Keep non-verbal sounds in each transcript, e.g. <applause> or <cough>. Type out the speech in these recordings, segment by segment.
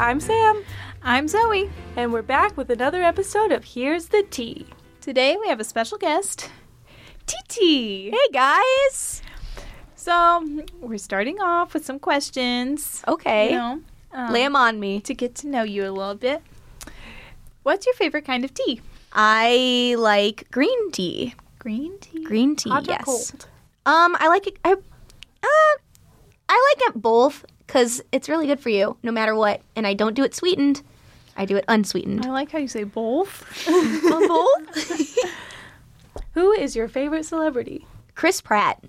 I'm Sam, I'm Zoe. and we're back with another episode of Here's the Tea. Today we have a special guest, Titi. Hey guys. So we're starting off with some questions. Okay. You know, um, Lay 'em on me. to get to know you a little bit. What's your favorite kind of tea? I like green tea. Green tea. Green tea, Hot or yes. cold? Um, I like it. I, uh, I like it both because it's really good for you, no matter what. And I don't do it sweetened. I do it unsweetened. I like how you say both. <laughs> both? <laughs> Who is your favorite celebrity? Chris Pratt.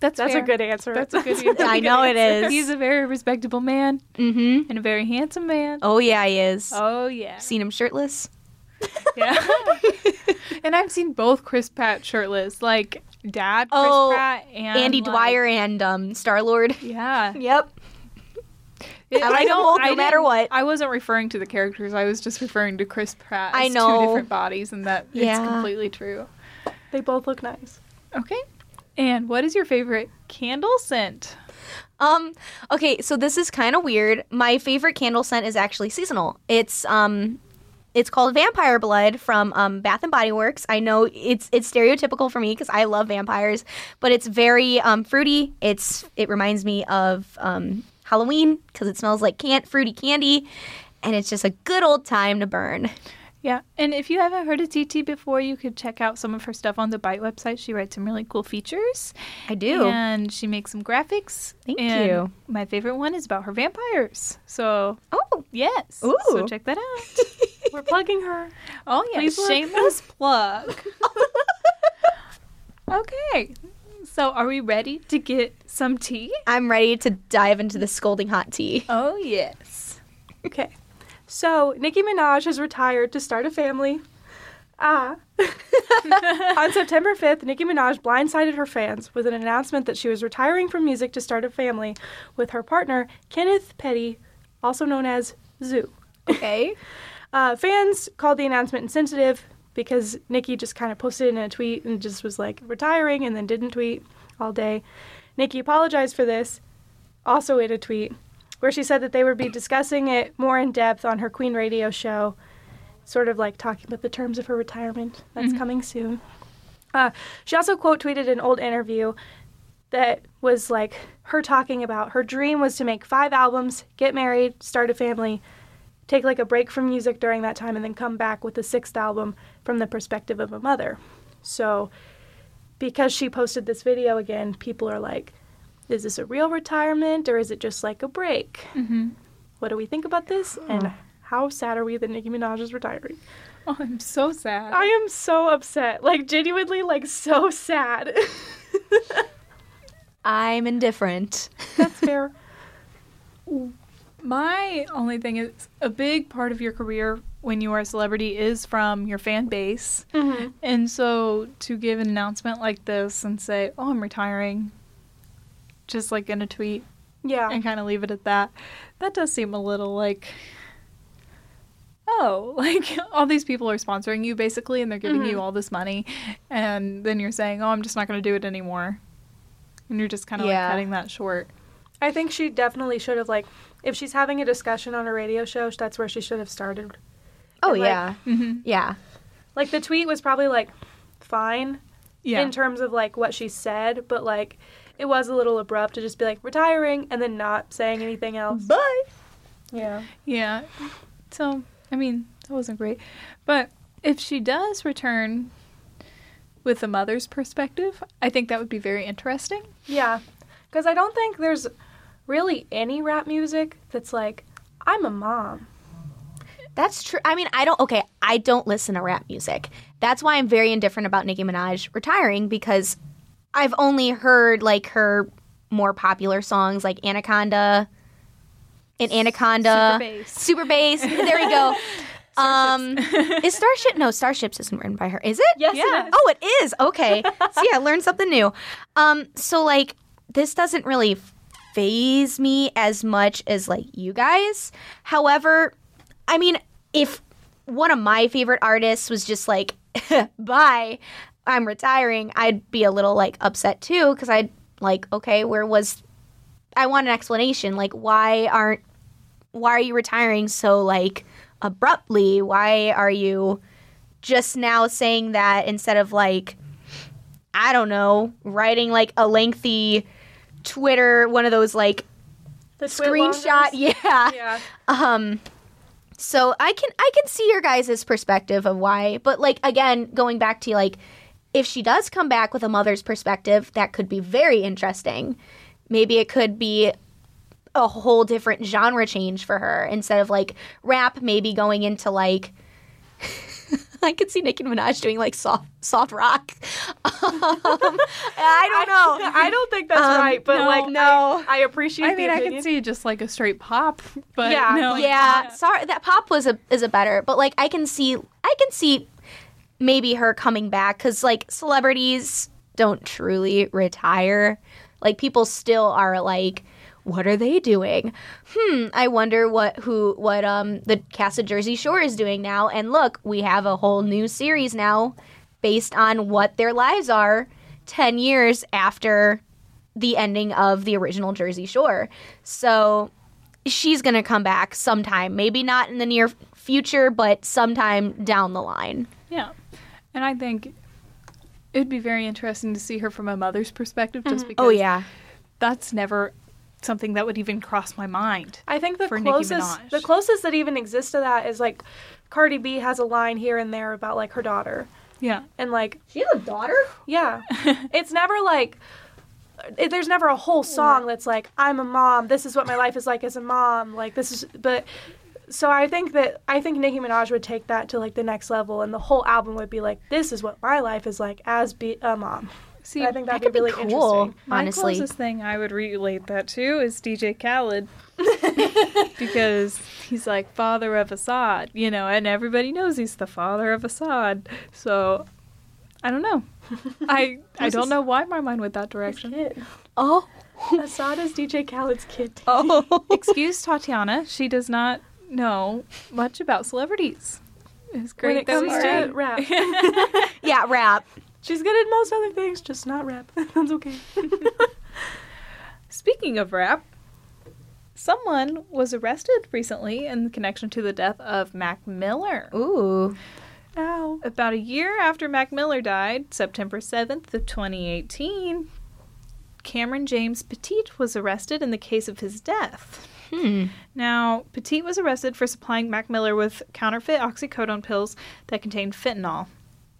That's That's fair. a good answer. That's a good <laughs> answer. I know it is. He's a very respectable man Mm-hmm. and a very handsome man. Oh yeah, he is. Oh yeah. Seen him shirtless? Yeah. and I've seen both Chris Pratt shirtless, like Dad Chris Oh, Pratt and Andy like- Dwyer and um, Star Lord. Yeah. <laughs> Yep. I like them don't- both, no I matter what. I wasn't referring to the characters. I was just referring to Chris Pratt. I know. two different bodies, and that it's Yeah. completely true. they both look nice. Okay. And what is your favorite candle scent? Um, okay, so this is kind of weird. My favorite candle scent is actually seasonal. It's um it's called Vampire Blood from um, Bath and Body Works. I know it's it's stereotypical for me because I love vampires, but it's very um, fruity. It's it reminds me of um, Halloween because it smells like can- fruity candy, and it's just a good old time to burn. Yeah. And if you haven't heard of Titi before, you could check out some of her stuff on the Byte website. She writes some really cool features. I do. And she makes some graphics. Thank And you. My favorite one is about her vampires. So, Oh, yes. Ooh. So check that out. <laughs> We're plugging her. Oh yeah, Please look. shameless plug. <laughs> okay, so are we ready to get some tea? I'm ready to dive into the scalding hot tea. Oh yes. Okay. So, Nicki Minaj has retired to start a family. Ah. <laughs> On September 5th, Nicki Minaj blindsided her fans with an announcement that she was retiring from music to start a family with her partner, Kenneth Petty, also known as Zoo. Okay. <laughs> Uh, fans called the announcement insensitive because Nicki just kind of posted in a tweet and just was like retiring and then didn't tweet all day. Nicki apologized for this, also in a tweet, where she said that they would be discussing it more in depth on her Queen radio show, sort of like talking about the terms of her retirement. That's coming soon. Uh, she also quote tweeted an old interview that was like her talking about her dream was to make five albums, get married, start a family, take like a break from music during that time and then come back with the sixth album from the perspective of a mother. So because she posted this video again, people are like, is this a real retirement or is it just like a break? Mm-hmm. What do we think about this? And how sad are we that Nicki Minaj is retiring? Oh, I'm so sad. I am so upset. Like genuinely like so sad. <laughs> I'm indifferent. That's fair. <laughs> My only thing is a big part of your career when you are a celebrity is from your fan base. hmm And so to give an announcement like this and say, "Oh, I'm retiring," just like in a tweet Yeah. and kind of leave it at that, that does seem a little like, oh, <laughs> like all these people are sponsoring you basically, and they're giving Mhm. you all this money, and then you're saying, "Oh, I'm just not going to do it anymore," and you're just kind of Yeah. like cutting that short. I think she definitely should have like if she's having a discussion on a radio show, that's where she should have started. Oh And, like, yeah. Mm-hmm. Yeah. Like the tweet was probably like fine Yeah. in terms of like what she said, but like it was a little abrupt to just be like retiring and then not saying anything else. Bye. Yeah. Yeah. So, I mean, that wasn't great. But if she does return with the mother's perspective, I think that would be very interesting. Yeah. Cuz I don't think there's really any rap music that's like I'm a mom. That's true. I mean, I don't. Okay, I don't listen to rap music. That's why I'm very indifferent about Nicki Minaj retiring because I've only heard like her more popular songs like Anaconda and Anaconda, Super bass. Super Bass. There we go. <laughs> um, <laughs> is Starship? No, Starships isn't written by her. Is it? Yes, Yeah. it is. Oh, it is. Okay. <laughs> See, I learned something new. Um, so like this doesn't really phase me as much as like you guys. However, I mean, if one of my favorite artists was just like, bye, I'm retiring, I'd be a little like upset too because I'd like, okay, where was I want an explanation. Like, why aren't why are you retiring so like abruptly? Why are you just now saying that instead of like I don't know, writing like a lengthy Twitter one of those like The screenshot, <laughs> yeah. Yeah. Um so I can I can see your guys' perspective of why, but like again, going back to like if she does come back with a mother's perspective, that could be very interesting. Maybe it could be a whole different genre change for her instead of like rap maybe going into like <laughs> I could see Nicki Minaj doing like soft soft rock. <laughs> Um, I don't know. <laughs> I don't think that's Um, right, but no. like No. I, I appreciate I mean, the I opinion. could see just like a straight pop, but Yeah, no, yeah, sorry that pop was a is a better but like i can see i can see maybe her coming back because like celebrities don't truly retire like people still are like what are they doing hmm i wonder what who what um the cast of jersey shore is doing now and look we have a whole new series now based on what their lives are 10 years after the ending of the original jersey shore so she's going to come back sometime. Maybe not in the near future, but sometime down the line. Yeah. And I think it'd be very interesting to see her from a mother's perspective just mm-hmm. oh, because Oh yeah. that's never something that would even cross my mind. I think the for closest the closest that even exists to that is like Cardi B has a line here and there about like her daughter. Yeah. And like She has a daughter? yeah. <laughs> it's never like it, there's never a whole song that's like I'm a mom. This is what my life is like as a mom. Like this is but so I think that I think Nicki Minaj would take that to like the next level and the whole album would be like this is what my life is like as be a mom. See, I think that'd that be could be really cool. interesting. my closest thing I would relate that to is DJ Khaled. <laughs> because he's like father of Asahd, you know, and everybody knows he's the father of Asahd. So I don't know. <laughs> I I don't know why my mind went that direction. Oh. Asahd is DJ Khaled's kid. <laughs> Oh. Excuse Tatiana, she does not know much about celebrities. It's great When it comes to did. rap. <laughs> yeah, rap. She's good at most other things, just not rap. <laughs> That's okay. Speaking of rap, someone was arrested recently in connection to the death of Mac Miller. Ooh. Ow. About a year after Mac Miller died, September 7th of 2018, Cameron James Pettit was arrested in the case of his death. Hmm. Now, Pettit was arrested for supplying Mac Miller with counterfeit oxycodone pills that contained fentanyl.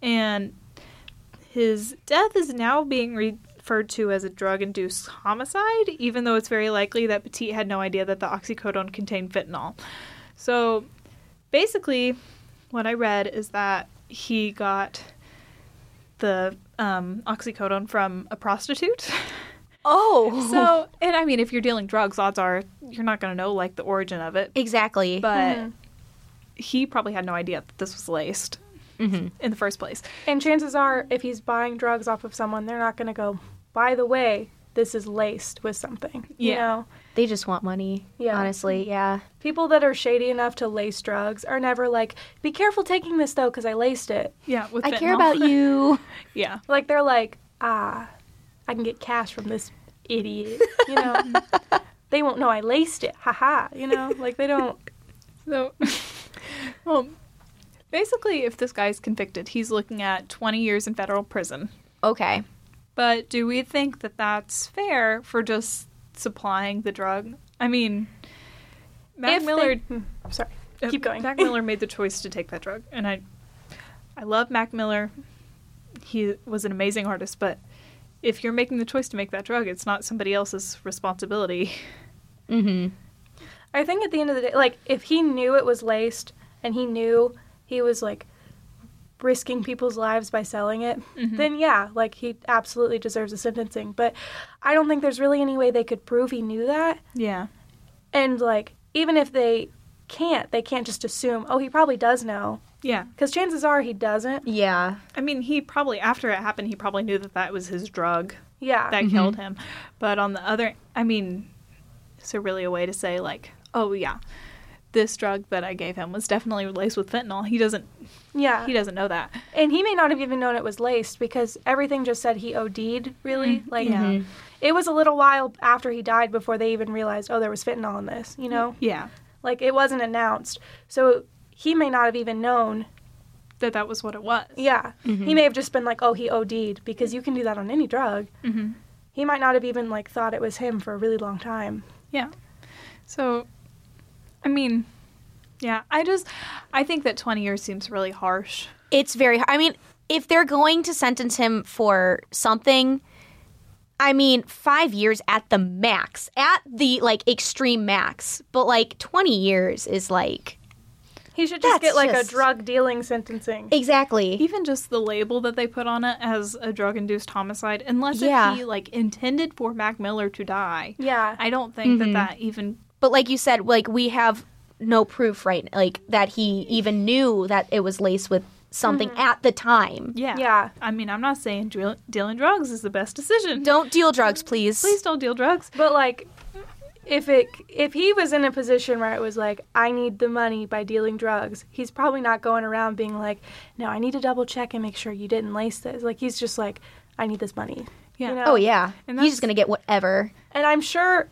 And his death is now being referred to as a drug induced homicide, even though it's very likely that Pettit had no idea that the oxycodone contained fentanyl. So basically, what I read is that he got the um, oxycodone from a prostitute. <laughs> Oh. So, and I mean, if you're dealing drugs, odds are you're not going to know like the origin of it. exactly. But Mhm. he probably had no idea that this was laced hmm in the first place. And chances are, if he's buying drugs off of someone, they're not going to go, by the way, this is laced with something. You Yeah. know? They just want money. Yeah. Honestly, yeah. People that are shady enough to lace drugs are never like, be careful taking this though, because I laced it. Yeah, with I care about <laughs> you. yeah, Like, they're like, ah, I can get cash from this idiot. You know? <laughs> they won't know I laced it. Haha. You know? Like, they don't. <laughs> so well, basically, if this guy's convicted, he's looking at 20 years in federal prison. Okay. But do we think that that's fair for just supplying the drug? I mean, Mac If Miller. Hmm, Sorry. Keep going. Mac Miller made the choice to take that drug, and I, I love Mac Miller. He was an amazing artist, but if you're making the choice to make that drug, it's not somebody else's responsibility. hmm I think at the end of the day, like if he knew it was laced and he knew he was like risking people's lives by selling it, Mhm. then yeah, like he absolutely deserves a sentencing. But I don't think there's really any way they could prove he knew that. Yeah. And like even if they can't, they can't just assume, oh, he probably does know, Yeah. because chances are he doesn't. Yeah. I mean, he probably, after it happened, he probably knew that that was his drug Yeah. that Mhm. killed him. But on the other, I mean, is there really a way to say, like, oh, yeah, this drug that I gave him was definitely laced with fentanyl? He doesn't, yeah. he doesn't know that. And he may not have even known it was laced because everything just said he OD'd. Really, like yeah. Mhm. it was a little while after he died before they even realized, oh, there was fentanyl in this. You know. Yeah. Like it wasn't announced. So he may not have even known. That that was what it was. Yeah. He may have just been like, "Oh, he OD'd" because you can do that on any drug. Mm-hmm. He might not have even like thought it was him for a really long time. Yeah. So, I mean, yeah, I just, I think that 20 years seems really harsh. It's very I mean, if they're going to sentence him for something, I mean, 5 years at the max, at the like extreme max. But like 20 years is like He should just That's get like just- a drug dealing sentencing. exactly. Even just the label that they put on it as a drug induced homicide, unless Yeah. if he like intended for Mac Miller to die, Yeah. I don't think Mhm. that that even. But like you said, like we have no proof right like that he even knew that it was laced with something at the time. Yeah. Yeah. I mean, I'm not saying deal- dealing drugs is the best decision. Don't deal drugs, please. Please don't deal drugs. But like if it if he was in a position where it was like I need the money by dealing drugs, he's probably not going around being like, "No, I need to double check and make sure you didn't lace this." Like he's just like, "I need this money." Yeah. You know? Oh yeah. And He's just going to get whatever. And I'm sure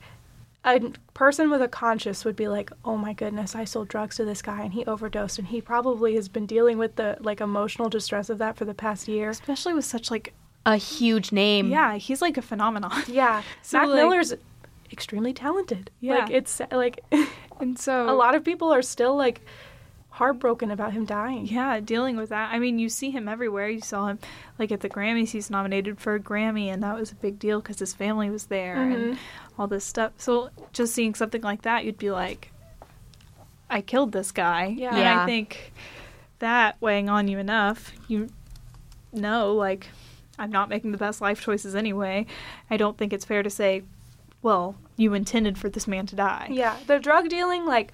a person with a conscience would be like, "Oh my goodness, I sold drugs to this guy and he overdosed and he probably has been dealing with the like emotional distress of that for the past year." Especially with such like, A huge name. yeah, he's like a phenomenon. Yeah. <laughs> So, Mac like- Miller's extremely talented. Yeah. Like it's like <laughs> And so a lot of people are still like heartbroken about him dying. Yeah, dealing with that. I mean, you see him everywhere. You saw him, like at the Grammys, he's nominated for a Grammy, and that was a big deal because his family was there and mm-hmm. all this stuff. So just seeing something like that, you'd be like, I killed this guy. Yeah. And Yeah. I think that weighing on you enough, you know, like, I'm not making the best life choices anyway. I don't think it's fair to say, well, you intended for this man to die. Yeah, the drug dealing like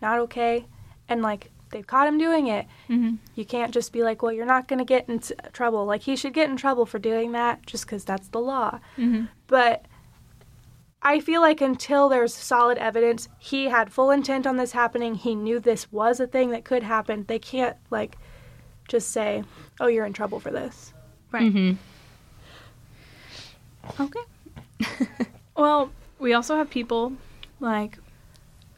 not okay, and like they've caught him doing it. hmm You can't just be like, well, you're not gonna get into trouble. Like he should get in trouble for doing that just because that's the law. hmm But I feel like until there's solid evidence, he had full intent on this happening. He knew this was a thing that could happen. They can't like just say, oh, you're in trouble for this. Right. hmm Okay. <laughs> well, we also have people like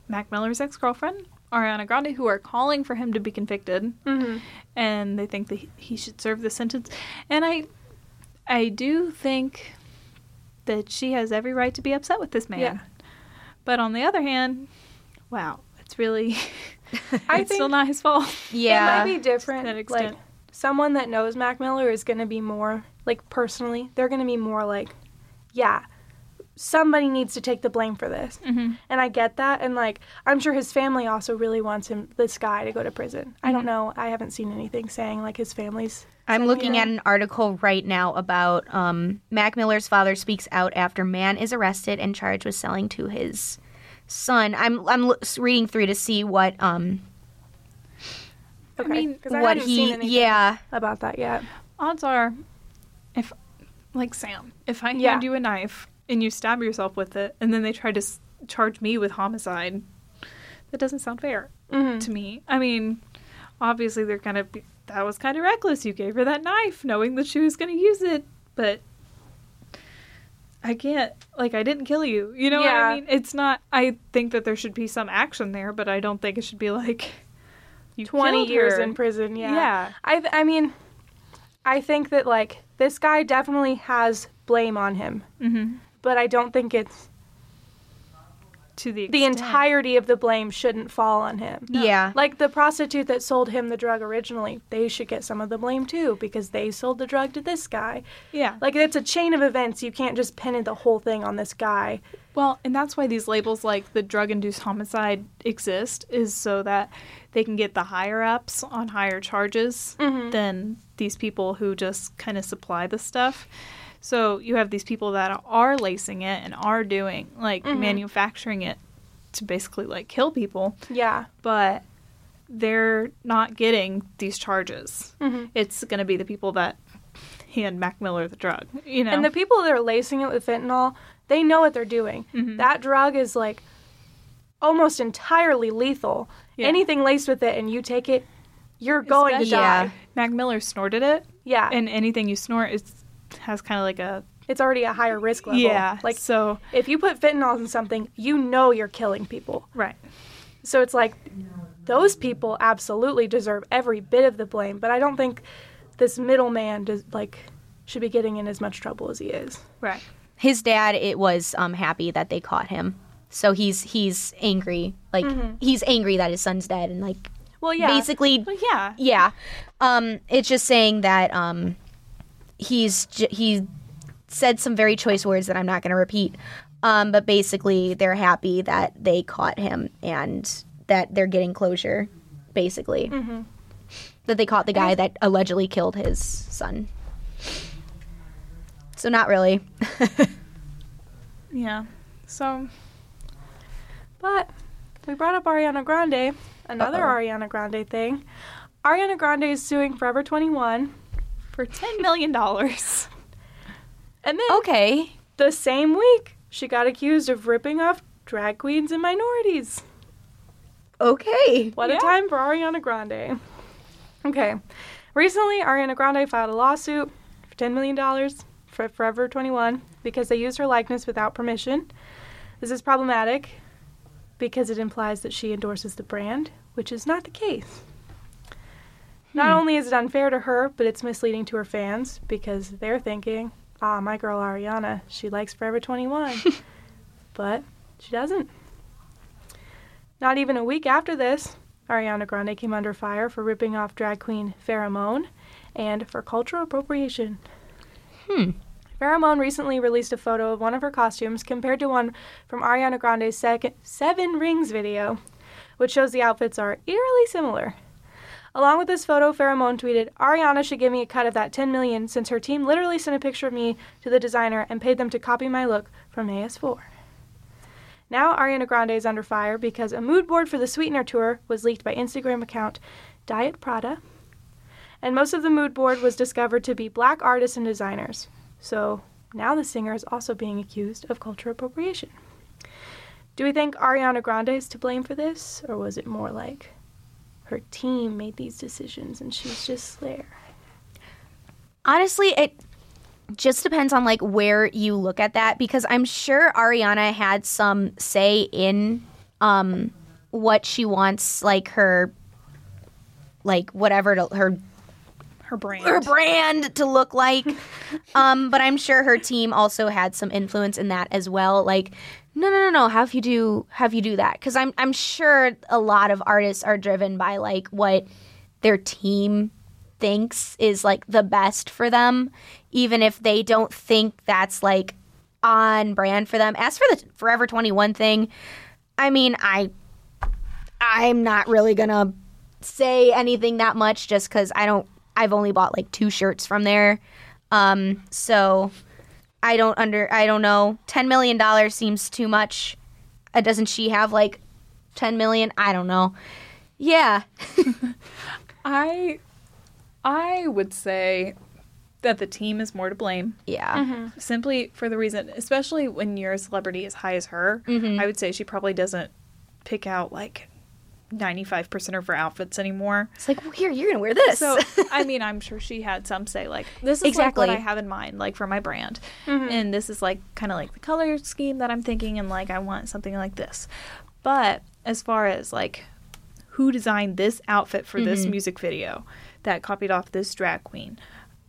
Mac Miller's ex girlfriend, Ariana Grande, who are calling for him to be convicted, Mm-hmm. and they think that he- should serve the sentence. And I, I do think that she has every right to be upset with this man. Yeah. But on the other hand, wow, it's really, <laughs> I it's still not his fault. Yeah. It might be different. To that extent. Like someone that knows Mac Miller is going to be more like personally, they're going to be more like, yeah, somebody needs to take the blame for this. hmm And I get that and like I'm sure his family also really wants him this guy to go to prison. I don't know. I haven't seen anything saying like his family's I'm looking at an article right now about um, Mac Miller's father speaks out after man is arrested and charged with selling to his son. I'm I'm reading through to see what um Okay. mean, 'Cause I what he seen yeah about that yet. odds are if like sam if i Yeah. hand you a knife and you stab yourself with it and then they try to s- charge me with homicide that doesn't sound fair Mm-hmm. to me. I mean obviously they're gonna be that was kind of reckless. You gave her that knife knowing that she was gonna use it but i can't like i didn't kill you. You know what i mean? It's not i think that there should be some action there but i don't think it should be like <laughs> you 20 years her. in prison, yeah. yeah. I I mean I think that like this guy definitely has blame on him, hmm but I don't think it's to the the extent- entirety of the blame shouldn't fall on him. yeah Like the prostitute that sold him the drug originally, they should get some of the blame too because they sold the drug to this guy. yeah Like it's a chain of events. You can't just pin it the whole thing on this guy. Well, and that's why these labels like the drug induced homicide exist, is so that they can get the higher ups on higher charges Mhm. than these people who just kind of supply the stuff. So you have these people that are lacing it and are doing like Mhm. manufacturing it to basically like kill people, Yeah. but they're not getting these charges. hmm It's going to be the people that hand Mac Miller the drug, you know. And the people that are lacing it with fentanyl, they know what they're doing. Mhm. That drug is like almost entirely lethal. Yeah. Anything laced with it and you take it, you're going to die. Yeah. Mac Miller snorted it, Yeah. and anything you snort is has kind of like a it's already a higher risk level. yeah Like so if you put fentanyl in something, you know you're killing people. right So it's like those people absolutely deserve every bit of the blame, but I don't think this middleman does like should be getting in as much trouble as he is. Right. His dad it was um happy that they caught him. So he's he's angry. Like he's angry that his son's dead and like Well, yeah. basically But yeah. yeah. Um it's just saying that um he's he said some very choice words that I'm not going to repeat. Um but basically they're happy that they caught him and that they're getting closure basically. That they caught the guy that allegedly killed his son. So not really. <laughs> Yeah. So But we brought up Ariana Grande, another Uh-oh. Ariana Grande thing. Ariana Grande is suing Forever 21, for ten million dollars. and then okay. the same week she got accused of ripping off drag queens and minorities. Okay. What Yeah. a time for Ariana Grande. Okay. Recently, Ariana Grande filed a lawsuit for $10 million for Forever 21 because they used her likeness without permission. This is problematic because it implies that she endorses the brand, which is not the case. Not only is it unfair to her, but it's misleading to her fans because they're thinking, ah, my girl Ariana, she likes Forever 21. <laughs> but she doesn't. Not even a week after this, Ariana Grande came under fire for ripping off drag queen Farrah Moan and for cultural appropriation. Hmm. Farrah Moan recently released a photo of one of her costumes compared to one from Ariana Grande's second Seven Rings video, which shows the outfits are eerily similar. Along with this photo, Farrah Moan tweeted, Ariana should give me a cut of that 10 million since her team literally sent a picture of me to the designer and paid them to copy my look from AS4. Now Ariana Grande is under fire because a mood board for the Sweetener tour was leaked by Instagram account Diet Prada, and most of the mood board was discovered to be black artists and designers. So now the singer is also being accused of cultural appropriation. Do we think Ariana Grande is to blame for this, or was it more like her team made these decisions and she's just there? Honestly, it just depends on like where you look at that because I'm sure Ariana had some say in um what she wants like her like whatever to, her Her brand. her brand to look like. <laughs> um, but I'm sure her team also had some influence in that as well. Like, no, no, no, no. How have you do have you do that? Because I'm I'm sure a lot of artists are driven by like what their team thinks is like the best for them, even if they don't think that's like on brand for them. As for the Forever 21 thing, I mean, I I'm not really gonna say anything that much just because I don't. I've only bought like two shirts from there, um, so I don't under. I don't know. Ten million dollars seems too much. Uh, doesn't she have like ten million? I don't know. Yeah, <laughs> I I would say that the team is more to blame. yeah. Simply for the reason, especially when you're a celebrity as high as her, I would say she probably doesn't pick out like 95% of her outfits anymore. It's like well, here you're gonna wear this. So, <laughs> I mean, I'm sure she had some say like this is like Exactly. what I have in mind like for my brand. Mm-hmm. And this is like kind of like the color scheme that I'm thinking and like I want something like this. But as far as like who designed this outfit for this mm-hmm. music video that copied off this drag queen,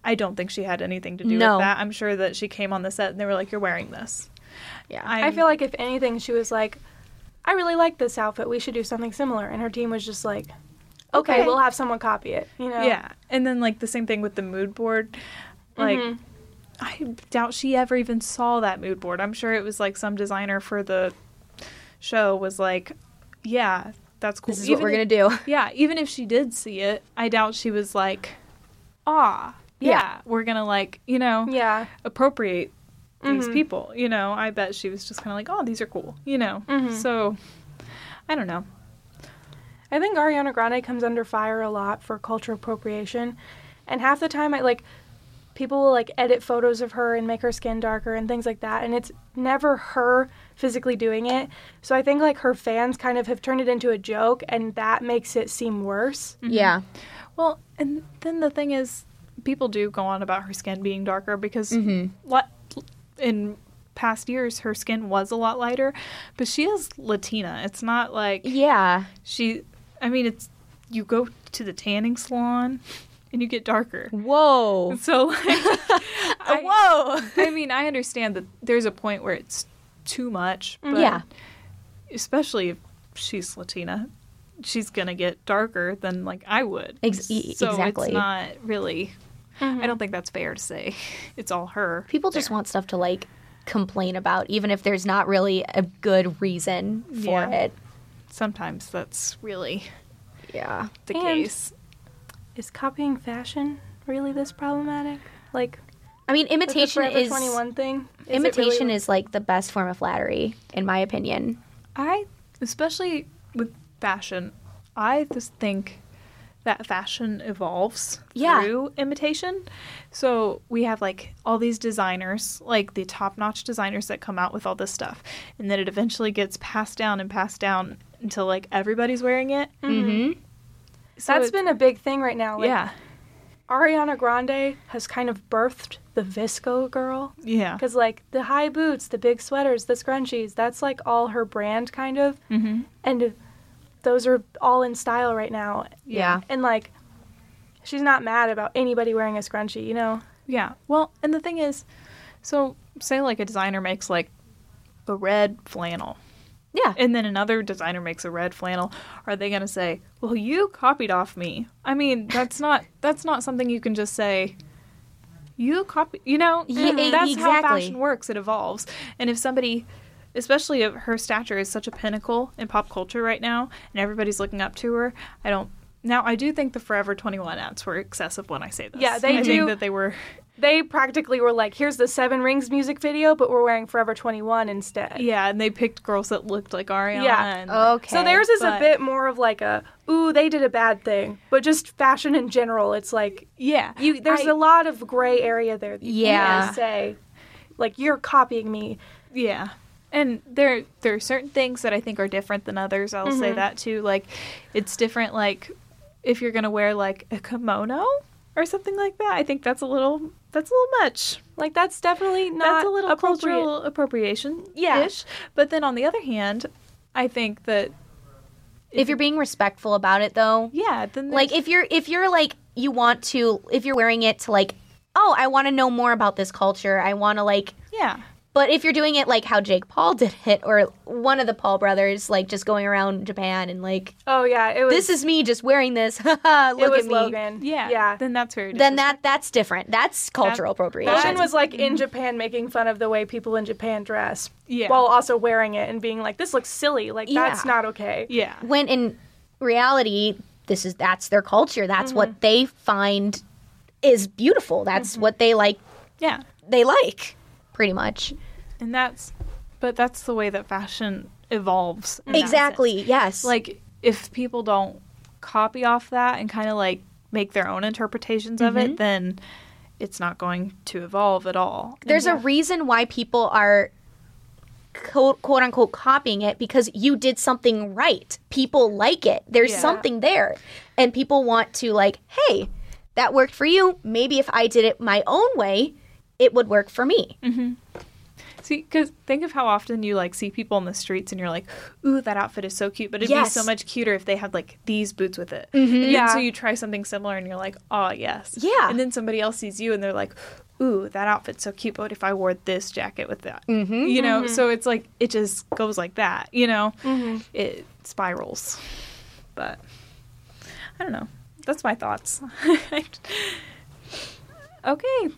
I don't think she had anything to do No. with that. I'm sure that she came on the set and they were like you're wearing this. yeah. I'm- I feel like if anything, she was like, I really like this outfit. We should do something similar. And her team was just like, okay, Okay. we'll have someone copy it. You know? Yeah. And then like the same thing with the mood board. Like Mhm. I doubt she ever even saw that mood board. I'm sure it was like some designer for the show was like, "Yeah, that's cool." this is what we're gonna do. <laughs> Yeah, even if she did see it, I doubt she was like, "Ah, yeah, Yeah. we're gonna like, you know, Yeah. appropriate these Mhm. people." You know, I bet she was just kind of like, "Oh, these are cool." You know. Mhm. So I don't know. I think Ariana Grande comes under fire a lot for cultural appropriation. And half the time, I like, people will like edit photos of her and make her skin darker and things like that. And it's never her physically doing it. So I think like her fans kind of have turned it into a joke and that makes it seem worse. Yeah. Well, and then the thing is, people do go on about her skin being darker because Mhm. what in past years her skin was a lot lighter, but she is Latina. It's not like Yeah. she. I mean, it's you go to the tanning salon and you get darker. Whoa. So like, <laughs> I, <laughs> Whoa. I mean, I understand that there's a point where it's too much. Mm, but Yeah. Especially if she's Latina, she's gonna get darker than like I would. Ex- so exactly. it's not really. I don't mm-hmm. think that's fair to say. <laughs> It's all her. People just want stuff to like complain about, even if there's not really a good reason for Yeah. it. Sometimes that's really Yeah. the And- case. Is copying fashion really this problematic? Like I mean, imitation is 21 thing? Is imitation really- is like the best form of flattery, in my opinion. I, especially with fashion, I just think that fashion evolves Yeah. through imitation. So we have like all these designers, like the top notch designers that come out with all this stuff. And then it eventually gets passed down and passed down until like everybody's wearing it. Mm-hmm. So That's been a big thing right now. Like, yeah. Ariana Grande has kind of birthed the VSCO girl. Yeah. Because, like, the high boots, the big sweaters, the scrunchies, that's like all her brand, kind of. Mm-hmm. And those are all in style right now. Yeah. And, like, she's not mad about anybody wearing a scrunchie, you know? Yeah. Well, and the thing is, so say like a designer makes like a red flannel. Yeah. and then another designer makes a red flannel are they going to say well you copied off me i mean that's not that's not something you can just say you copy you know Yeah, that's how fashion works it evolves and if somebody especially if her stature is such a pinnacle in pop culture right now and everybody's looking up to her i don't now i do think the forever 21 ads were excessive when i say this Yeah, they I do. think that they were <laughs> They practically were like, here's the Seven Rings music video, but we're wearing Forever 21 instead. yeah and they picked girls that looked like ariana Yeah. and Okay. So theirs is a bit more of like a, ooh, they did a bad thing. But just fashion in general, it's like, yeah you there's I- a lot of gray area there. that You Yeah. say, like, you're copying me. Yeah. And there there are certain things that I think are different than others. I'll say mm-hmm. that too. Like it's different like if you're going to wear like a kimono or something like that. I think that's a little that's a little much. Like, that's definitely not that's a little cultural appropriation. Yeah. But then on the other hand, I think that if you're being respectful about it, though, yeah, then like if you're if you're like you want to if you're wearing it to like oh i want to know more about this culture i want to like yeah. But if you're doing it like how jake paul <laughs> did it or one of the paul brothers like just going around japan and like Oh, yeah. It was, this is me just wearing this <laughs> haha, it look was at me Logan. Yeah. Yeah. Then that's very then that that's different that's cultural That- appropriation Logan was like in mm-hmm. Japan making fun of the way people in Japan dress. Yeah. While also wearing it and being like, this looks silly. Like, that's Yeah. not okay. yeah. when in reality this is that's their culture that's what mm-hmm. they find is beautiful that's mm-hmm. what they like Yeah. they like pretty much And that's but that's the way that fashion evolves. in that sense. exactly yes like if people don't copy off that and kind of like make their own interpretations of Mm-hmm. it then it's not going to evolve at all there's a reason why people are quote, quote unquote copying it because you did something right people like it there's Yeah. something there and people want to like hey that worked for you maybe if i did it my own way it would work for me see because think of how often you like see people in the streets and you're like ooh that outfit is so cute but it'd Yes. be so much cuter if they had like these boots with it Mm-hmm. and Yeah. so you try something similar and you're like oh yes Yeah. and then somebody else sees you and they're like ooh that outfit's so cute but if i wore this jacket with that Mhm. you know so it's like it just goes like that you know Mm-hmm. it spirals but i don't know that's my thoughts <laughs> okay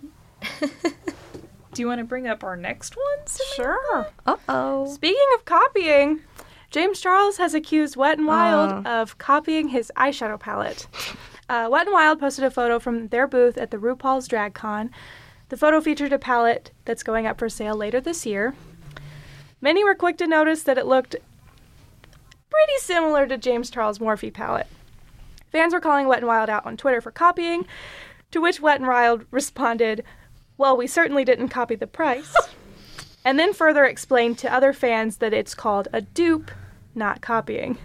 <laughs> do you want to bring up our next one Samantha? Sure. uh-oh Speaking of copying, James Charles has accused Wet n Wild Uh. of copying his eyeshadow palette. Uh, Wet n Wild posted a photo from their booth at the RuPaul's Drag Con. The photo featured a palette that's going up for sale later this year. Many were quick to notice that it looked pretty similar to James Charles' Morphe palette. Fans were calling Wet n Wild out on Twitter for copying, to which Wet n Wild <laughs> responded, Well, we certainly didn't copy the price. <laughs> and then further explained to other fans that it's called a dupe, not copying.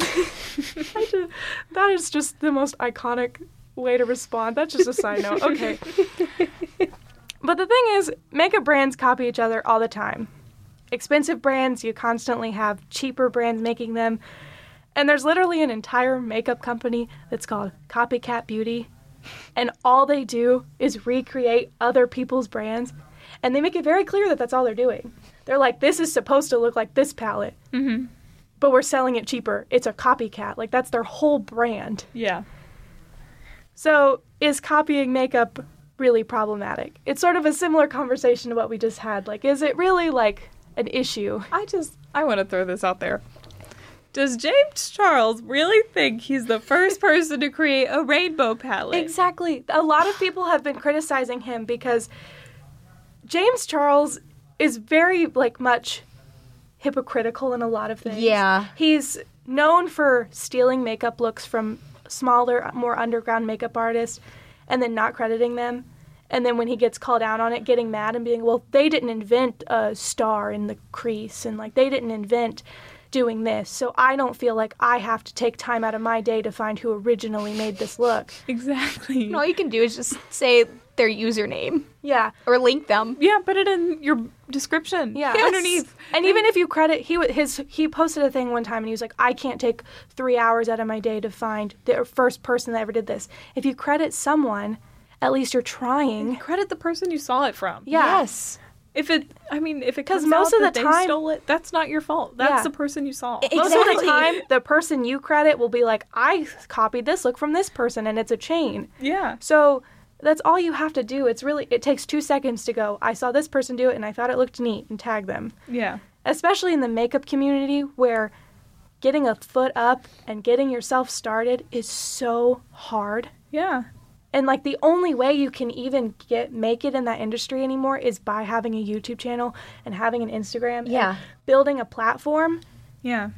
I <laughs> ju- that is just the most iconic way to respond. That's just a side note. Okay. <laughs> But the thing is, makeup brands copy each other all the time. Expensive brands, you constantly have cheaper brands making them. And there's literally an entire makeup company that's called Copycat Beauty. And all they do is recreate other people's brands. And they make it very clear that that's all they're doing. They're like, this is supposed to look like this palette, Mm-hmm. but we're selling it cheaper. It's a copycat. Like, that's their whole brand. Yeah. So, is copying makeup really problematic? It's sort of a similar conversation to what we just had. Like, is it really like an issue? I just I want to throw this out there. Does James Charles really think he's the first <laughs> person to create a rainbow palette? Exactly. A lot of people have been criticizing him because James Charles is very like much hypocritical in a lot of things. Yeah. He's known for stealing makeup looks from smaller, more underground makeup artists and then not crediting them. And then when he gets called out on it, getting mad and being, well, they didn't invent a star in the crease and like they didn't invent doing this. So I don't feel like I have to take time out of my day to find who originally made this look. <laughs> Exactly. And all you can do is just say their username Yeah. or link them. yeah, put it in your description. Yeah. <laughs> Underneath. And even if you credit, he wa- his he posted a thing one time and he was like, I can't take three hours out of my day to find the first person that ever did this. If you credit someone, at least you're trying. Credit the person you saw it from. Yeah. Yes. If it, I mean, if it 'Cause comes most out of the they time- stole it, that's not your fault. That's Yeah. the person you saw. It- Most of the time, the person you credit will be like, I copied this look from this person, and it's a chain. yeah. So that's all you have to do. It's really it takes two seconds to go. I saw this person do it, and I thought it looked neat, and tag them. Yeah. especially in the makeup community where getting a foot up and getting yourself started is so hard. Yeah. And like the only way you can even get make it in that industry anymore is by having a YouTube channel and having an Instagram Yeah. and building a platform. Yeah.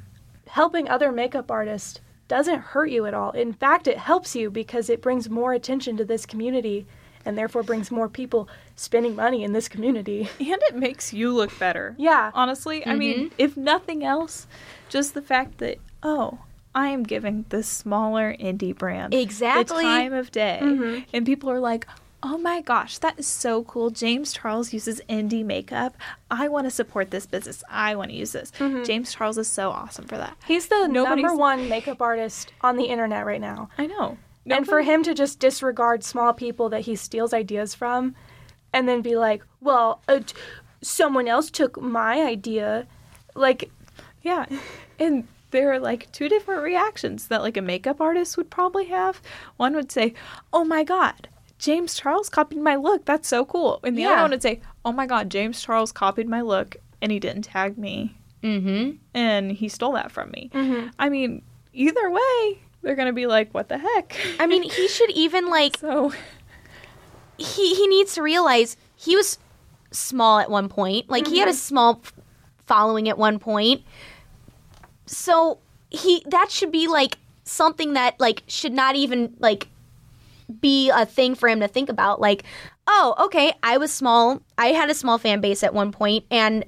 Helping other makeup artists doesn't hurt you at all. In fact, it helps you because it brings more attention to this community and therefore brings more people spending money in this community. <laughs> And it makes you look better. Yeah. Honestly, I mean, mm-hmm. if nothing else, just the fact that, oh, I am giving this smaller indie brand Exactly. the time of day. Mhm. And people are like, oh my gosh, that is so cool. James Charles uses indie makeup. I want to support this business. I want to use this. James Charles is so awesome for that. He's the Nobody's- number one makeup artist on the internet right now. I know. And for him to just disregard small people that he steals ideas from and then be like, well, uh, someone else took my idea. Like, Yeah. And there are like two different reactions that like a makeup artist would probably have. One would say, "Oh my god, James Charles copied my look. That's so cool." And the other one would say, "Oh my god, James Charles copied my look and he didn't tag me Mm-hmm. and he stole that from me." Mhm. I mean, either way, they're going to be like, "What the heck?" I mean, he should even like <laughs> so he he needs to realize he was small at one point. Like he had a small following at one point. So he that should be like something that like should not even like be a thing for him to think about. Like oh okay i was small. I had a small fan base at one point and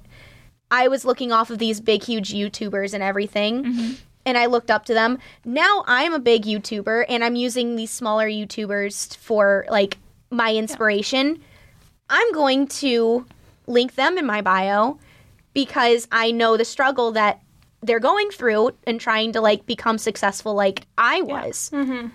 i was looking off of these big huge youtubers and everything mm-hmm. and i looked up to them. Now i'm a big youtuber and i'm using these smaller youtubers for like my inspiration. I'm going to link them in my bio because i know the struggle that they're going through and trying to like become successful like i was mm-hmm.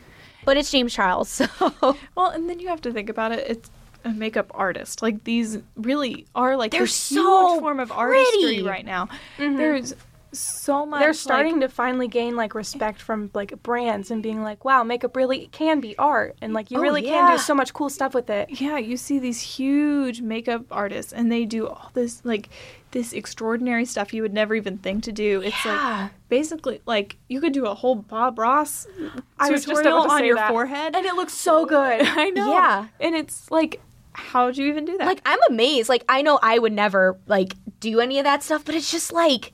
but it's james charles <laughs> so Well, and then you have to think about it. It's a makeup artist. Like these really are like They're this so huge form of artistry pretty. right now. Mm-hmm. There's so much. they're starting like, to finally gain like respect from like brands and being like, wow, makeup really can be art. And like, you Oh, really can do so much cool stuff with it. Yeah, you see these huge makeup artists, and they do all this like this extraordinary stuff you would never even think to do. It's Yeah. like basically like you could do a whole Bob Ross I was just about to on your that. forehead, And it looks so good. <laughs> I know. Yeah. and it's like, how'd you even do that? like i'm amazed like i know i would never like do any of that stuff but it's just like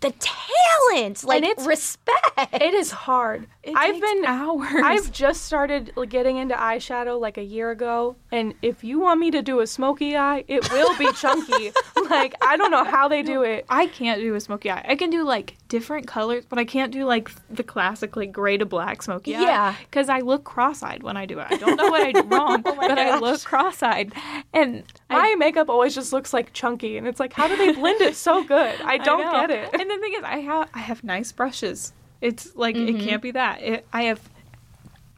the talent like it's- respect It is hard. It I've takes been hours. I've just started getting into eyeshadow like a year ago, and if you want me to do a smoky eye, it will be chunky. <laughs> like I don't know how they do it. I can't do a smoky eye. I can do like different colors, but I can't do like the classic like gray to black smoky eye. Yeah. because I look cross-eyed when I do it. I don't know what I do <laughs> wrong, oh but I look cross-eyed, and My I, makeup always just looks like chunky, and it's like, how do they blend it so good? <laughs> I don't know. get it. And the thing is, I have I have nice brushes. It's like Mm-hmm. it can't be that. It, I have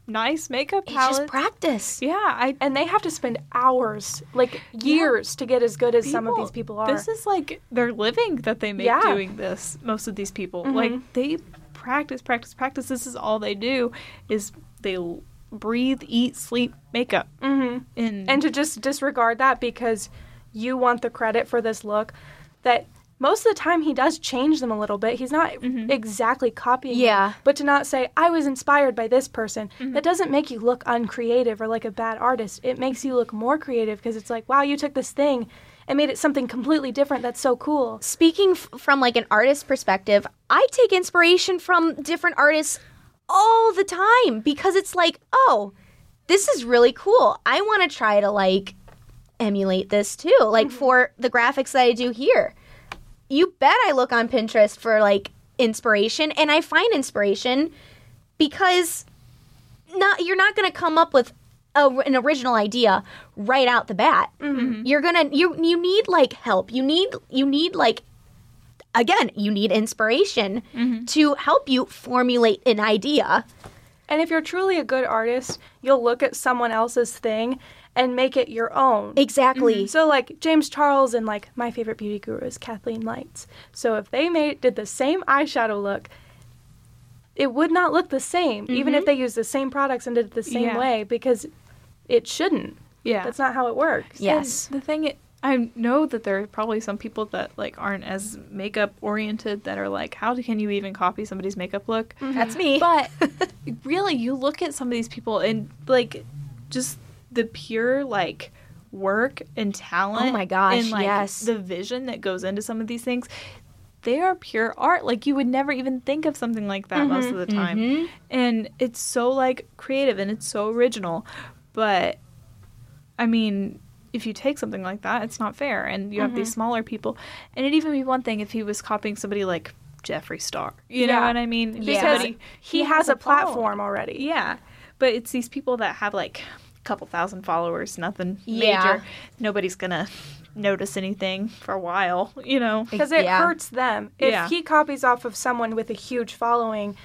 nice makeup It's palettes. just practice. yeah, I And they have to spend hours, like years, to get as good as some of these people are. This is like their living that they make Yeah. doing this. Most of these people, Mhm. like they practice, practice, practice. This is all they do is they l- breathe, eat, sleep, makeup, hmm and And to just disregard that because you want the credit for this look, that most of the time he does change them a little bit. He's not exactly copying. them. Yeah. But to not say, I was inspired by this person, that doesn't make you look uncreative or like a bad artist. It makes you look more creative because it's like, wow, you took this thing and made it something completely different. That's so cool. Speaking f- from like an artist perspective, I take inspiration from different artists all the time because it's like, oh, this is really cool. I want to try to like emulate this too. Like mm-hmm. for the graphics that I do here. You bet I look on Pinterest for like inspiration and I find inspiration because not you're not going to come up with a, an original idea right out the bat. Mm-hmm. You're going to you you need like help. You need you need like again, you need inspiration mm-hmm. to help you formulate an idea. And if you're truly a good artist, you'll look at someone else's thing and make it your own. Exactly. Mm-hmm. So like James Charles and like my favorite beauty guru is Kathleen Lights. So if they made did the same eyeshadow look, it would not look the same, even if mm-hmm. they used the same products and did it the same Yeah. way, because it shouldn't. yeah, That's not how it works. Yes. And the thing, i- I know that there are probably some people that like aren't as makeup oriented that are like, how can you even copy somebody's makeup look? That's me. But <laughs> really, you look at some of these people and like just the pure like work and talent. Oh my gosh, And like yes. the vision that goes into some of these things. They are pure art. Like you would never even think of something like that most of the time. Mhm. And it's so like creative and it's so original. But I mean, if you take something like that, it's not fair. And you have these mm-hmm. smaller people. And it'd even be one thing if he was copying somebody like Jeffree Star. You know what I mean? Yeah. Because Somebody- he, has, a following. platform already. Yeah. But it's these people that have like a couple thousand followers, nothing Yeah. major. Nobody's gonna notice anything for a while, you know. Because it Yeah. hurts them. If Yeah. he copies off of someone with a huge following,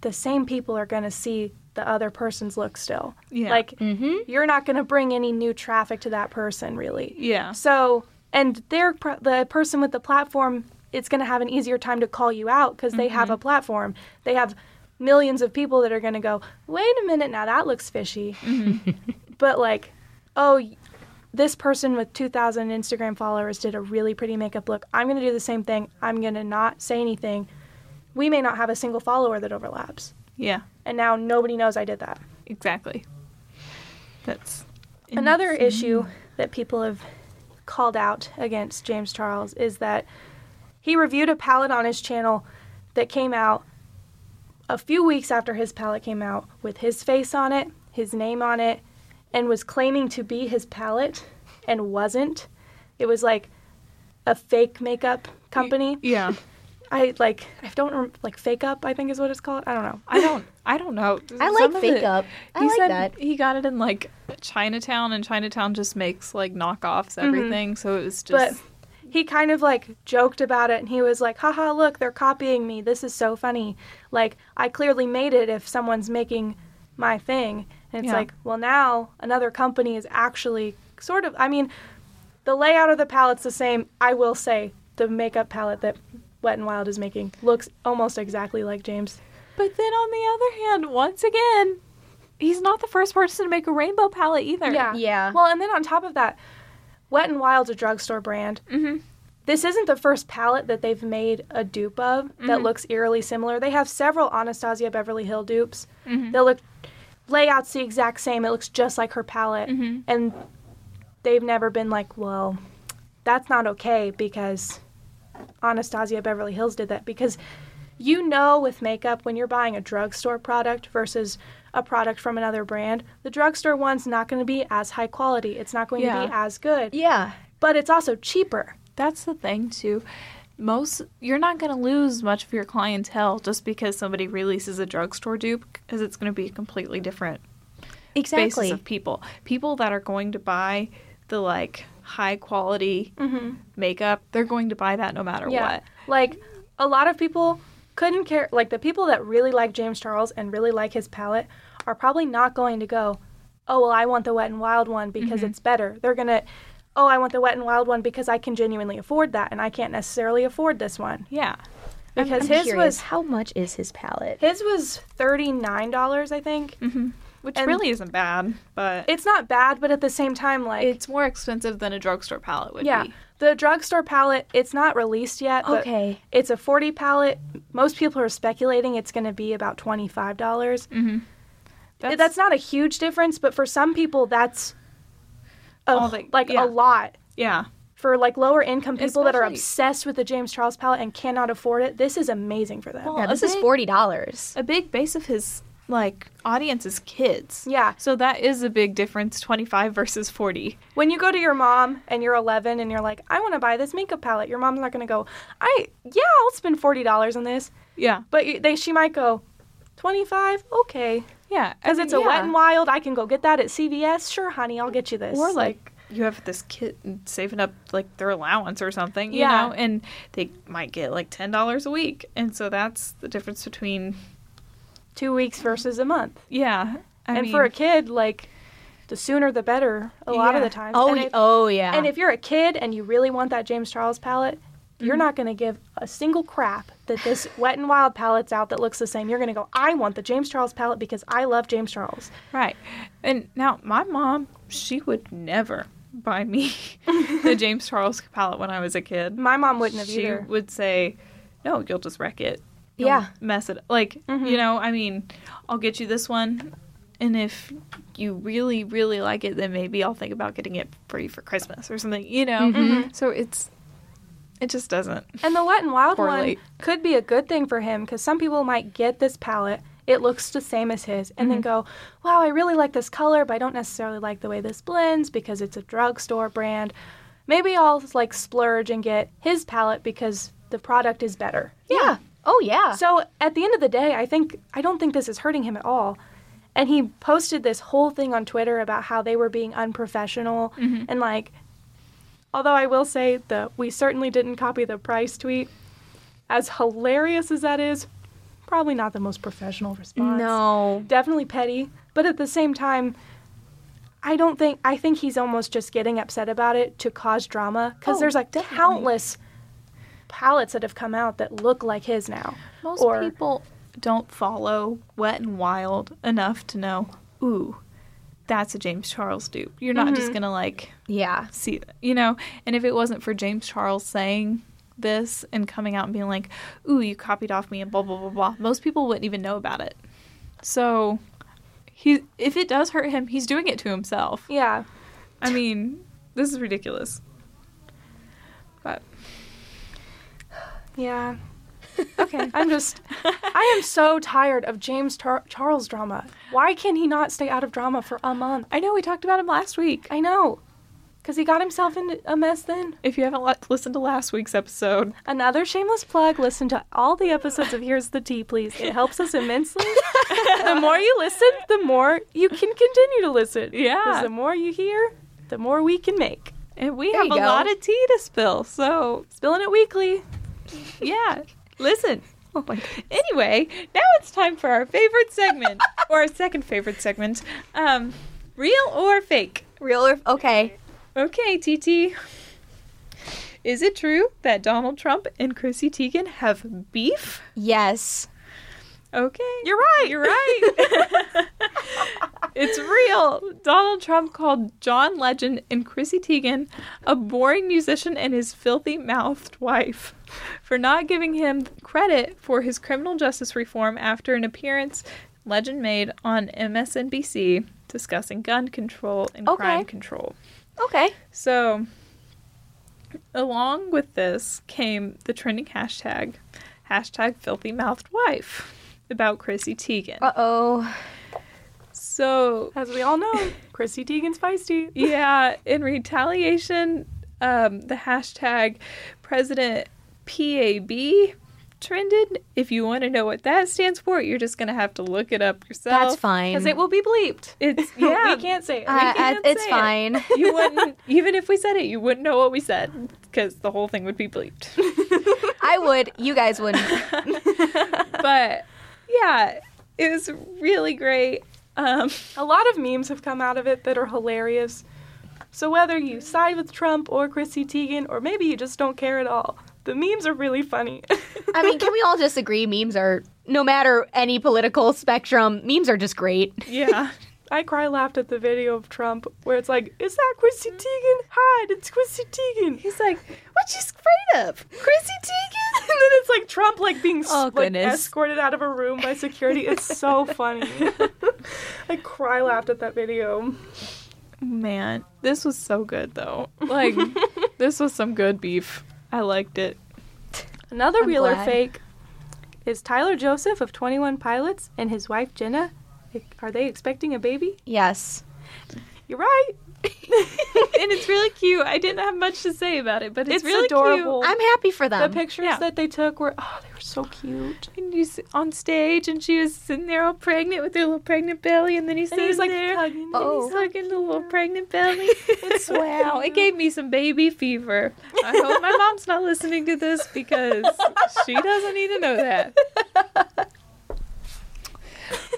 the same people are going to see the other person's look still. Yeah. Like, Mhm. you're not going to bring any new traffic to that person, really. Yeah. So, and they're pr- the person with the platform, it's going to have an easier time to call you out because they have a platform. They have millions of people that are going to go, wait a minute, now that looks fishy. <laughs> but, like, oh, this person with 2,000 Instagram followers did a really pretty makeup look. I'm going to do the same thing. I'm going to not say anything. We may not have a single follower that overlaps. Yeah. And now nobody knows I did that. Exactly. That's Another issue that people have called out against James Charles is that he reviewed a palette on his channel that came out a few weeks after his palette came out with his face on it, his name on it, and was claiming to be his palette and wasn't. It was like a fake makeup company. Yeah. I like I don't rem- like fake up I think is what it's called. I don't know. I don't. I don't know. <laughs> I like Some fake it- up. I he like said that. he got it in like Chinatown, and Chinatown just makes like knockoffs everything. So it was just. Mm-hmm. But he kind of like joked about it and he was like, haha, look, they're copying me. This is so funny. Like, I clearly made it if someone's making my thing. And it's Yeah. like, well, now another company is actually sort of, I mean, the layout of the palette's the same. I will say the makeup palette that Wet and Wild is making looks almost exactly like James. But then on the other hand, once again, he's not the first person to make a rainbow palette either. Yeah. Yeah. Well, and then on top of that, Wet and Wild's a drugstore brand. Mhm. This isn't the first palette that they've made a dupe of that mm-hmm. looks eerily similar. They have several Anastasia Beverly Hill dupes. Mm-hmm. They look layouts the exact same. It looks just like her palette, mm-hmm. and they've never been like, well, that's not okay because Anastasia Beverly Hills did that because you know with makeup when you're buying a drugstore product versus a product from another brand, the drugstore one's not going to be as high quality. It's not going to be as good, Yeah. but it's also cheaper. that's the thing too. Most you're not going to lose much of your clientele just because somebody releases a drugstore dupe because it's going to be a completely different exactly. basis of people. People that are going to buy the like high quality mm-hmm. makeup, they're going to buy that no matter what. Like a lot of people couldn't care like the people that really like James Charles and really like his palette are probably not going to go, "Oh, well I want the Wet and Wild one because mm-hmm. it's better." They're going to Oh, I want the Wet and Wild one because I can genuinely afford that and I can't necessarily afford this one. Yeah. Because I'm his curious, was how much is his palette? his was $39, I think. Mm-hmm. Which And- really isn't bad, but It's not bad, but at the same time like it's more expensive than a drugstore palette would yeah. be. The drugstore palette, it's not released yet, but Okay. it's a 40 palette. Most people are speculating it's going to be about $25. dollars mm-hmm. That's, not a huge difference, but for some people, that's a, All the- like yeah. a lot. yeah. For like lower income people that are obsessed with the James Charles palette and cannot afford it, this is amazing for them. Well, Yeah, a this is forty dollars. A big base of his like audience is kids. yeah. So that is a big difference, 25 versus 40. When you go to your mom and you're 11 and you're like, I want to buy this makeup palette, your mom's not going to go, I, yeah, I'll spend $40 on this. Yeah. But they, she might go, 25 Okay. Yeah. Because it's a wet and wild. I can go get that at CVS. Sure, honey, I'll get you this. Or like you have this kid saving up like their allowance or something, you Yeah. know, and they might get like $10 a week. And so that's the difference between, two weeks versus a month. yeah. I and mean, for a kid, like, the sooner the better. A lot of the time. Oh, if, oh yeah. and if you're a kid and you really want that James Charles palette, you're Mm-hmm. not going to give a single crap that this <laughs> Wet and Wild palette's out that looks the same. You're going to go, I want the James Charles palette because I love James Charles. Right. And now my mom, she would never buy me <laughs> the James Charles palette when I was a kid. My mom wouldn't have she either. would say, "No, you'll just wreck it. You'll Yeah. mess it. Up like Mm-hmm. you know, I mean, I'll get you this one, and if you really, really like it, then maybe I'll think about getting it for you for Christmas or something. You know. Mm-hmm. So it's, it just doesn't. And the Wet and Wild Correlate. one could be a good thing for him because some people might get this palette. It looks the same as his, and then go, "Wow, I really like this color, but I don't necessarily like the way this blends because it's a drugstore brand. Maybe I'll like splurge and get his palette because the product is better." yeah. Oh yeah. So at the end of the day, I think I don't think this is hurting him at all. And he posted this whole thing on Twitter about how they were being unprofessional mm-hmm. and like although I will say that we certainly didn't copy the price tweet as hilarious as that is, probably not the most professional response. no. Definitely petty, but at the same time I don't think I think he's almost just getting upset about it to cause drama cuz Oh, there's like definitely. countless palettes that have come out that look like his now. Most or people don't follow Wet and Wild enough to know. Ooh, that's a James Charles dupe. You're not Mm-hmm. just gonna like Yeah. see you know and if it wasn't for james charles saying this and coming out and being like ooh you copied off me and blah blah blah blah most people wouldn't even know about it so he if it does hurt him he's doing it to himself yeah. i mean this is ridiculous Yeah. Okay. <laughs> I'm just, I am so tired of James Tar- Charles drama. Why can he not stay out of drama for a month? i know we talked about him last week I know. Because he got himself into a mess then. if you haven't li- listened to last week's episode Another shameless plug listen to all the episodes of Here's the Tea, please. It helps us immensely. <laughs> the more you listen, the more you can continue to listen. Yeah. Because the more you hear, the more we can make. and we There have a go. lot of tea to spill so Spilling it weekly. Yeah listen Oh my Anyway, now it's time for our favorite segment, <laughs> or our second favorite segment. Um, real or fake? Real or okay. Okay, Titi. Is it true that Donald Trump and Chrissy Teigen have beef? Yes. Okay. You're right. You're right. <laughs> <laughs> it's real. Donald Trump called John Legend and Chrissy Teigen a boring musician and his filthy mouthed wife for not giving him credit for his criminal justice reform after an appearance Legend made on MSNBC discussing gun control and Okay. crime control. Okay. So, along with this came the trending hashtag, hashtag filthy mouthed wife, about Chrissy Teigen. Uh oh. So, As we all know, Chrissy Teigen's feisty. yeah, in retaliation, um, the hashtag President PAB trended. If you want to know what that stands for, you're just gonna have to look it up yourself. That's fine. Because it will be bleeped. It's <laughs> yeah. we can't say it. Uh, uh, can't it's say it. fine. <laughs> you wouldn't even if we said it, you wouldn't know what we said because the whole thing would be bleeped. <laughs> I would. You guys wouldn't. but yeah, it was really great. Um, A lot of memes have come out of it that are hilarious. So whether you side with Trump or Chrissy Teigen, or maybe you just don't care at all, the memes are really funny. <laughs> I mean, can we all just agree memes are, no matter any political spectrum, memes are just great. <laughs> yeah, I cry laughed at the video of Trump where it's like, "Is that Chrissy Teigen? Hide! It's Chrissy Teigen." he's like, "What you afraid of, Chrissy Teigen?" <laughs> And then it's like Trump like being Oh, like, escorted out of a room by security. It's so <laughs> funny. <laughs> I cry laughed at that video. Man, this was so good though. Like, this was some good beef. I liked it. Another I'm real or glad. fake is Tyler Joseph of Twenty One Pilots and his wife Jenna. Are they expecting a baby? Yes. You're right. <laughs> and it's really cute. I didn't have much to say about it, but it's, It's really adorable. cute. I'm happy for them. The pictures yeah. that they took were oh, they were so cute. And he's on stage, and she was sitting there all pregnant with her little pregnant belly, and then he's And sitting he's like there. hugging. And Oh. he's hugging the little oh. pregnant belly. It's <laughs> wow, it gave me some baby fever. I hope my <laughs> mom's not listening to this because she doesn't need to know that.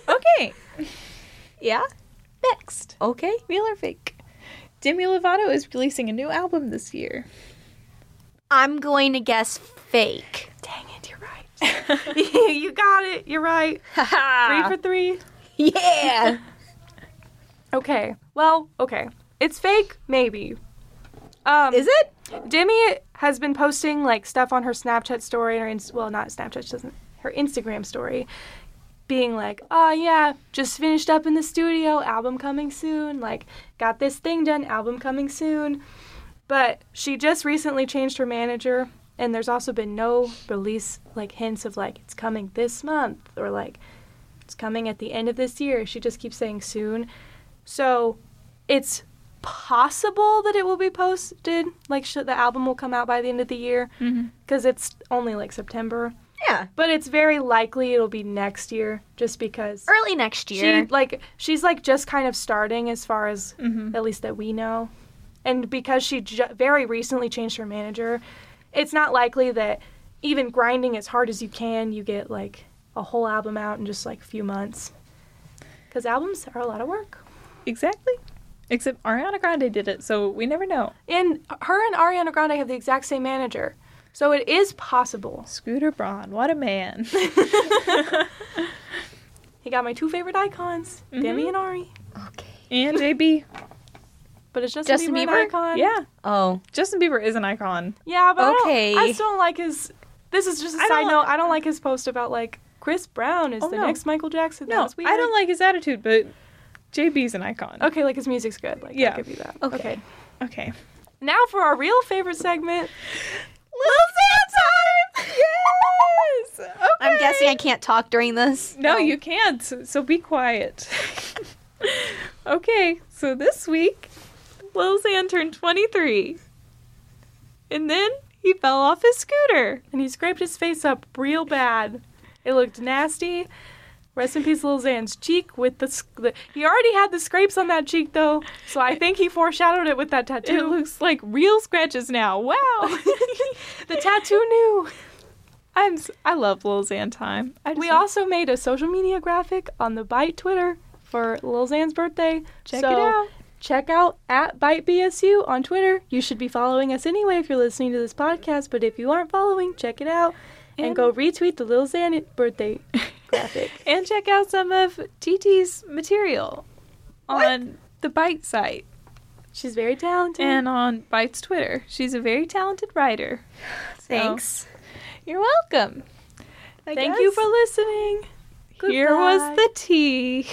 Okay, yeah? next. Okay. Real or fake? Demi Lovato is releasing a new album this year. I'm going to guess fake. Dang it, you're right. <laughs> <laughs> you got it. You're right. <laughs> Three for three. yeah. Okay. Well, okay. It's fake, maybe. Um, Is it? Demi has been posting like stuff on her Snapchat story or ins- well, not Snapchat, she doesn't. Her Instagram story, being like, "Oh yeah, just finished up in the studio, album coming soon. Like, got this thing done, album coming soon." But she just recently changed her manager, and there's also been no release like hints of like it's coming this month or like it's coming at the end of this year. She just keeps saying soon. So, it's possible that it will be posted like sh- the album will come out by the end of the year Mm-hmm. because it's only like september Yeah. but it's very likely it'll be next year just because Early next year. she like she's like just kind of starting as far as Mm-hmm. at least that we know and because she ju- very recently changed her manager it's not likely that even grinding as hard as you can you get like a whole album out in just like a few months because albums are a lot of work Exactly. Except Ariana Grande did it, so we never know. And her and Ariana Grande have the exact same manager. So it is possible. Scooter Braun, what a man. <laughs> <laughs> He got my two favorite icons, Demi Mhm. and Ari. okay. and JB. But it's Justin, Justin Bieber, an Bieber? icon. Yeah, Oh. Justin Bieber is an icon. Yeah, but Okay. I, don't, I still don't like his. This is just a I side don't- note. I don't like his post about like Chris Brown is Oh, the no. next Michael Jackson. No, was. I don't like his attitude, but JB's an icon. Okay, like his music's good. Like, Yeah. I'll give you that. Okay. okay. Okay. Now for our real favorite segment. Lil Xan time! Yes! Okay. I'm guessing I can't talk during this. No, um, you can't. So, so be quiet. <laughs> okay, so this week, Lil Xan turned 23. And then he fell off his scooter. And he scraped his face up real bad. It looked nasty. Rest in peace, Lil Xan's cheek with the, the. He already had the scrapes on that cheek though, so I think he foreshadowed it with that tattoo. It looks like real scratches now. Wow. <laughs> the tattoo knew. I'm I love Lil Xan time. We love- also made a social media graphic on the Byte Twitter for Lil Xan's birthday. check So, it out. Check out at ByteBSU on Twitter. You should be following us anyway if you're listening to this podcast, but if you aren't following, check it out. And, And- go retweet the Lil Xan birthday <laughs> graphic. And check out some of Titi's material on the Byte site She's very talented. and on Byte's Twitter. She's a very talented writer. So, Thanks. You're welcome. I Thank you for listening. Here was the tea.